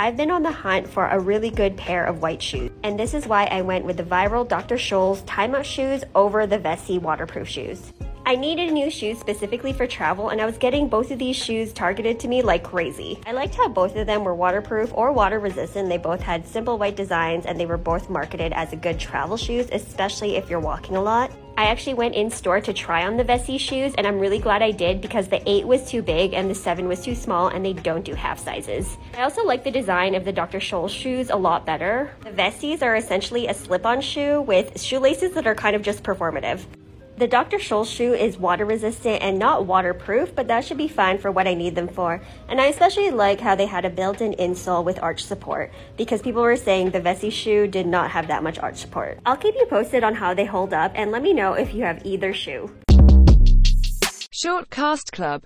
I've been on the hunt for a really good pair of white shoes, and this is why I went with the viral Dr. Scholl's timeout shoes over the Vessi waterproof shoes. I needed new shoes specifically for travel, and I was getting both of these shoes targeted to me like crazy. I liked how both of them were waterproof or water resistant. They both had simple white designs, and they were both marketed as a good travel shoes, especially if you're walking a lot. I actually went in store to try on the Vessi shoes, and I'm really glad I did because the 8 was too big and the 7 was too small, and they don't do half sizes. I also like the design of the Dr. Scholl shoes a lot better. The Vessis are essentially a slip on shoe with shoelaces that are kind of just performative. The Dr. Scholl shoe is water resistant and not waterproof, but that should be fine for what I need them for. And I especially like how they had a built-in insole with arch support because people were saying the Vessi shoe did not have that much arch support. I'll keep you posted on how they hold up and let me know if you have either shoe. Shortcast Club